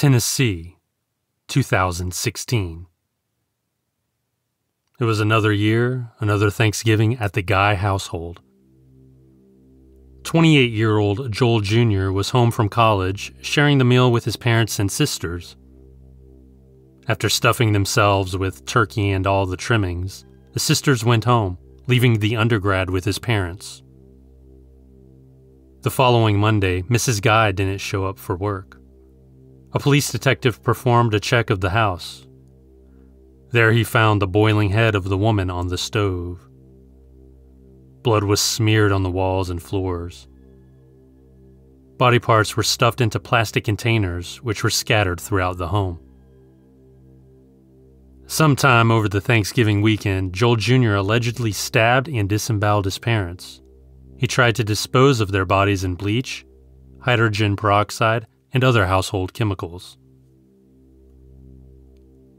Tennessee, 2016. It was another year, another Thanksgiving at the Guy household. 28 year old Joel Jr. was home from college, sharing the meal with his parents and sisters. After stuffing themselves with turkey and all the trimmings, the sisters went home, leaving the undergrad with his parents. The following Monday, Mrs. Guy didn't show up for work. A police detective performed a check of the house. There he found the boiling head of the woman on the stove. Blood was smeared on the walls and floors. Body parts were stuffed into plastic containers, which were scattered throughout the home. Sometime over the Thanksgiving weekend, Joel Jr. allegedly stabbed and disemboweled his parents. He tried to dispose of their bodies in bleach, hydrogen peroxide, and other household chemicals.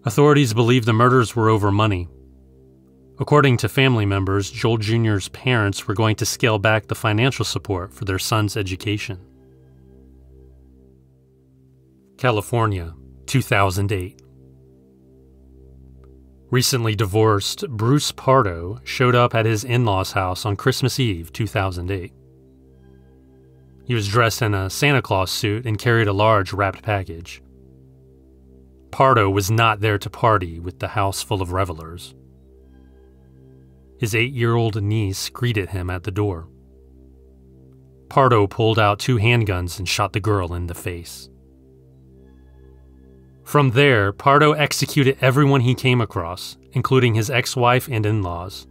Authorities believe the murders were over money. According to family members, Joel Jr.'s parents were going to scale back the financial support for their son's education. California, 2008. Recently divorced, Bruce Pardo showed up at his in law's house on Christmas Eve 2008. He was dressed in a Santa Claus suit and carried a large wrapped package. Pardo was not there to party with the house full of revelers. His eight year old niece greeted him at the door. Pardo pulled out two handguns and shot the girl in the face. From there, Pardo executed everyone he came across, including his ex wife and in laws.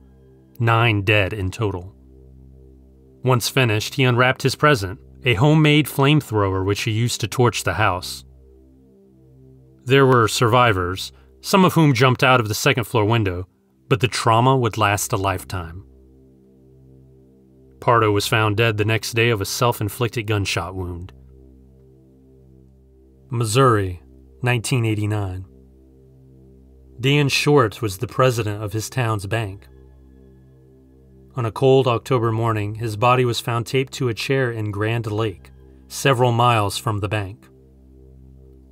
Nine dead in total. Once finished, he unwrapped his present, a homemade flamethrower which he used to torch the house. There were survivors, some of whom jumped out of the second floor window, but the trauma would last a lifetime. Pardo was found dead the next day of a self inflicted gunshot wound. Missouri, 1989. Dan Short was the president of his town's bank. On a cold October morning, his body was found taped to a chair in Grand Lake, several miles from the bank.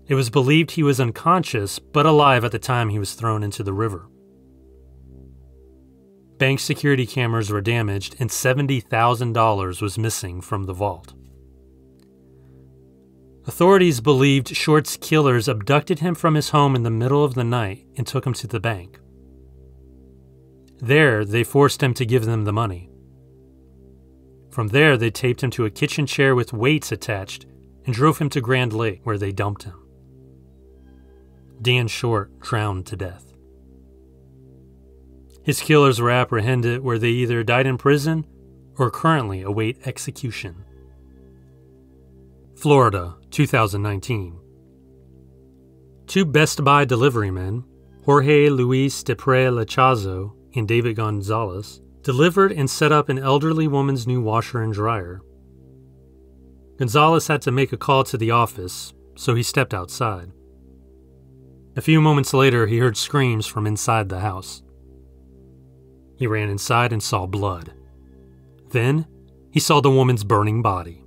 It was believed he was unconscious but alive at the time he was thrown into the river. Bank security cameras were damaged and $70,000 was missing from the vault. Authorities believed Short's killers abducted him from his home in the middle of the night and took him to the bank. There, they forced him to give them the money. From there, they taped him to a kitchen chair with weights attached and drove him to Grand Lake, where they dumped him. Dan Short drowned to death. His killers were apprehended where they either died in prison or currently await execution. Florida, 2019. Two Best Buy delivery men, Jorge Luis Depre Lechazo and David Gonzalez, delivered and set up an elderly woman's new washer and dryer. Gonzalez had to make a call to the office, so he stepped outside. A few moments later, he heard screams from inside the house. He ran inside and saw blood. Then, he saw the woman's burning body.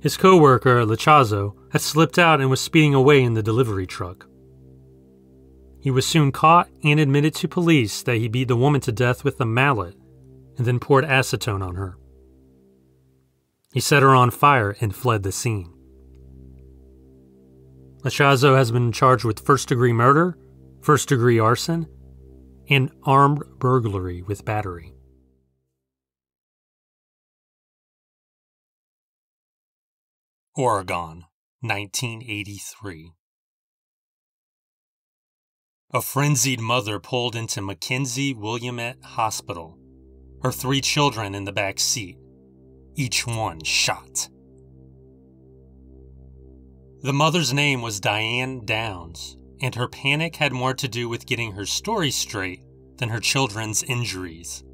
His co-worker, Lechazo, had slipped out and was speeding away in the delivery truck. He was soon caught and admitted to police that he beat the woman to death with a mallet and then poured acetone on her. He set her on fire and fled the scene. Lachazo has been charged with first degree murder, first degree arson, and armed burglary with battery. Oregon, 1983. A frenzied mother pulled into McKenzie Willamette Hospital, her three children in the back seat, each one shot. The mother's name was Diane Downs, and her panic had more to do with getting her story straight than her children's injuries.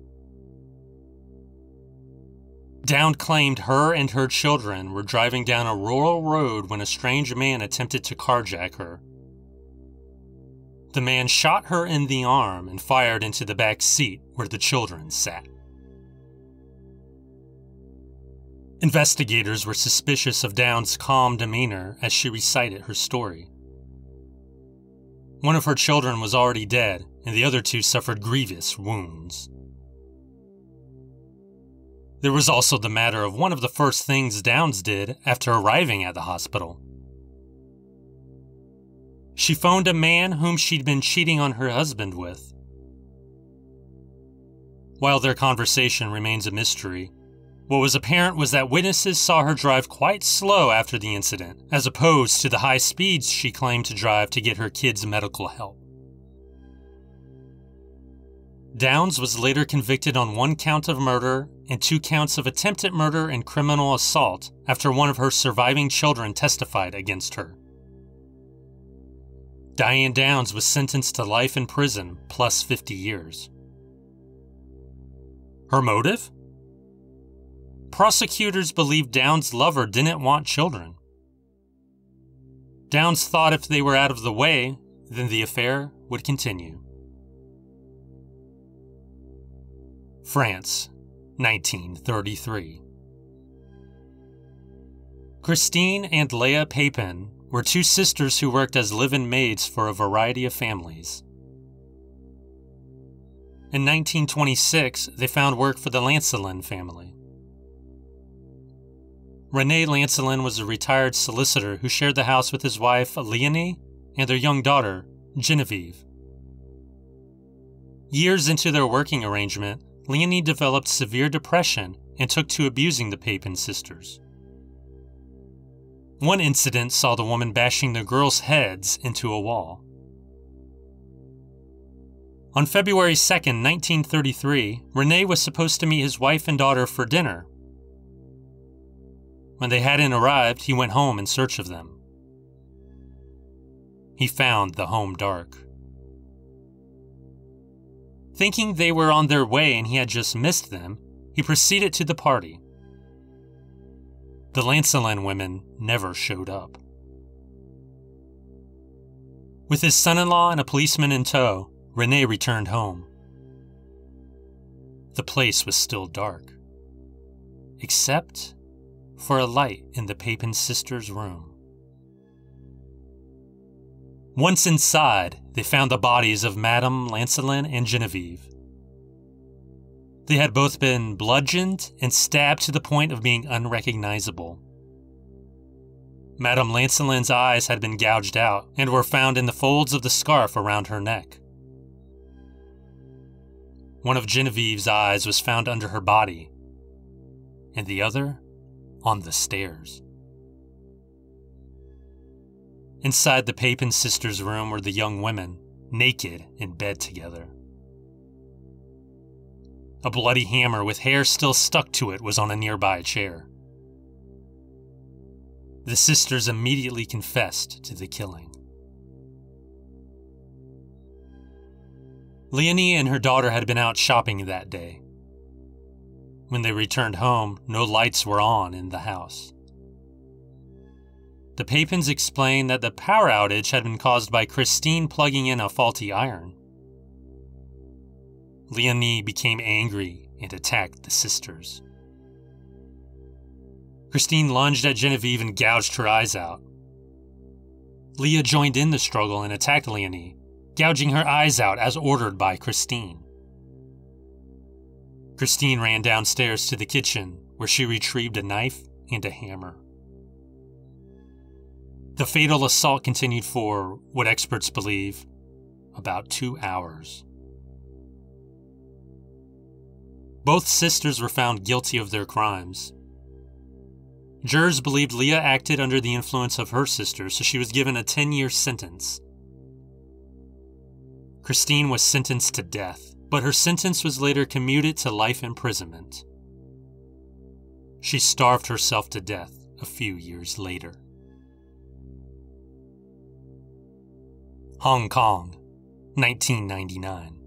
Down claimed her and her children were driving down a rural road when a strange man attempted to carjack her. The man shot her in the arm and fired into the back seat where the children sat. Investigators were suspicious of Downs' calm demeanor as she recited her story. One of her children was already dead, and the other two suffered grievous wounds. There was also the matter of one of the first things Downs did after arriving at the hospital. She phoned a man whom she'd been cheating on her husband with. While their conversation remains a mystery, what was apparent was that witnesses saw her drive quite slow after the incident, as opposed to the high speeds she claimed to drive to get her kids medical help. Downs was later convicted on one count of murder and two counts of attempted murder and criminal assault after one of her surviving children testified against her. Diane Downs was sentenced to life in prison plus 50 years. Her motive? prosecutors believed Downs' lover didn't want children. Downs thought if they were out of the way, then the affair would continue. France, 1933. Christine and Leah Papin were two sisters who worked as live in maids for a variety of families. In 1926, they found work for the Lancelin family. Rene Lancelin was a retired solicitor who shared the house with his wife, Leonie, and their young daughter, Genevieve. Years into their working arrangement, Leonie developed severe depression and took to abusing the Papin sisters. One incident saw the woman bashing the girls' heads into a wall. On February 2, 1933, Rene was supposed to meet his wife and daughter for dinner when they hadn't arrived, he went home in search of them. He found the home dark. Thinking they were on their way and he had just missed them, he proceeded to the party. The Lancelin women never showed up. With his son in law and a policeman in tow, Rene returned home. The place was still dark. Except for a light in the Papin sisters' room. Once inside, they found the bodies of Madame Lancelin and Genevieve. They had both been bludgeoned and stabbed to the point of being unrecognizable. Madame Lancelin's eyes had been gouged out and were found in the folds of the scarf around her neck. One of Genevieve's eyes was found under her body, and the other on the stairs. Inside the Papin sisters' room were the young women, naked in bed together. A bloody hammer with hair still stuck to it was on a nearby chair. The sisters immediately confessed to the killing. Leonie and her daughter had been out shopping that day. When they returned home, no lights were on in the house. The Papins explained that the power outage had been caused by Christine plugging in a faulty iron. Leonie became angry and attacked the sisters. Christine lunged at Genevieve and gouged her eyes out. Leah joined in the struggle and attacked Leonie, gouging her eyes out as ordered by Christine. Christine ran downstairs to the kitchen, where she retrieved a knife and a hammer. The fatal assault continued for, what experts believe, about two hours. Both sisters were found guilty of their crimes. Jurors believed Leah acted under the influence of her sister, so she was given a 10 year sentence. Christine was sentenced to death but her sentence was later commuted to life imprisonment. She starved herself to death a few years later. Hong Kong, 1999.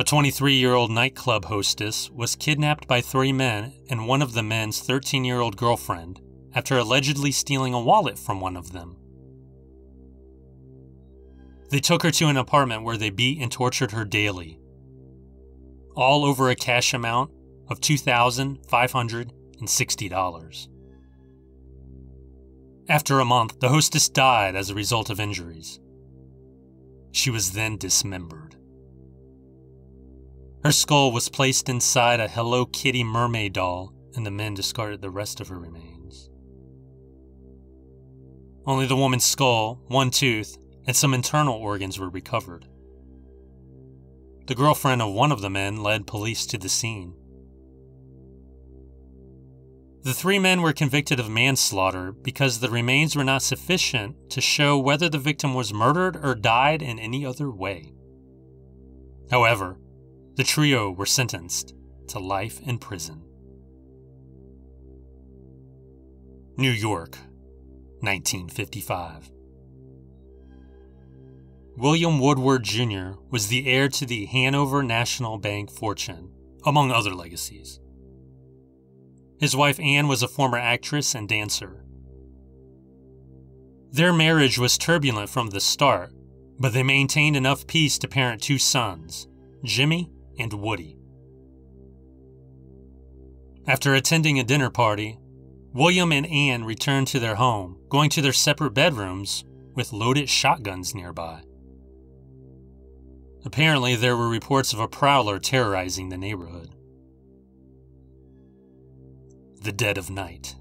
A 23 year old nightclub hostess was kidnapped by three men and one of the men's 13 year old girlfriend after allegedly stealing a wallet from one of them. They took her to an apartment where they beat and tortured her daily. All over a cash amount of $2,560. After a month, the hostess died as a result of injuries. She was then dismembered. Her skull was placed inside a Hello Kitty mermaid doll, and the men discarded the rest of her remains. Only the woman's skull, one tooth, and some internal organs were recovered. The girlfriend of one of the men led police to the scene. The three men were convicted of manslaughter because the remains were not sufficient to show whether the victim was murdered or died in any other way. However, the trio were sentenced to life in prison. New York, 1955. William Woodward Jr. was the heir to the Hanover National Bank fortune, among other legacies. His wife Anne was a former actress and dancer. Their marriage was turbulent from the start, but they maintained enough peace to parent two sons, Jimmy and Woody. After attending a dinner party, William and Anne returned to their home, going to their separate bedrooms with loaded shotguns nearby. Apparently, there were reports of a prowler terrorizing the neighborhood the dead of night.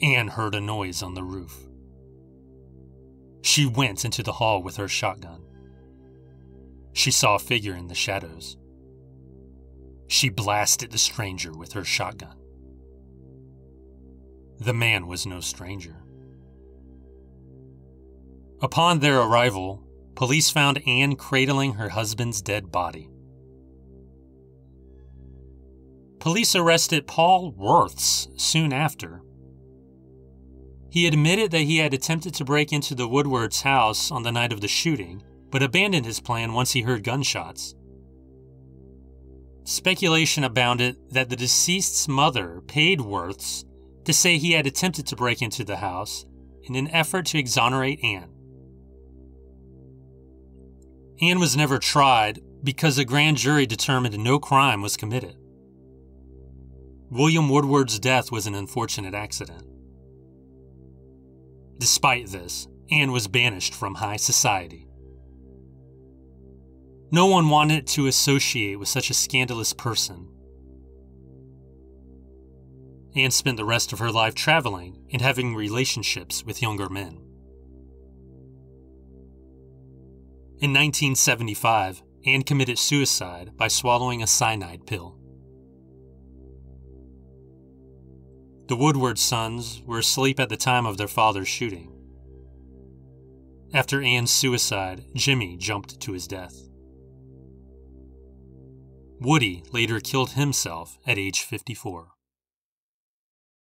Anne heard a noise on the roof. She went into the hall with her shotgun. She saw a figure in the shadows. She blasted the stranger with her shotgun. The man was no stranger. Upon their arrival, police found Anne cradling her husband's dead body. Police arrested Paul Wirths soon after. He admitted that he had attempted to break into the Woodwards' house on the night of the shooting, but abandoned his plan once he heard gunshots. Speculation abounded that the deceased's mother paid Wirths to say he had attempted to break into the house in an effort to exonerate Anne. Anne was never tried because a grand jury determined no crime was committed. William Woodward's death was an unfortunate accident. Despite this, Anne was banished from high society. No one wanted to associate with such a scandalous person. Anne spent the rest of her life traveling and having relationships with younger men. In 1975, Anne committed suicide by swallowing a cyanide pill. The Woodward sons were asleep at the time of their father's shooting. After Anne's suicide, Jimmy jumped to his death. Woody later killed himself at age 54.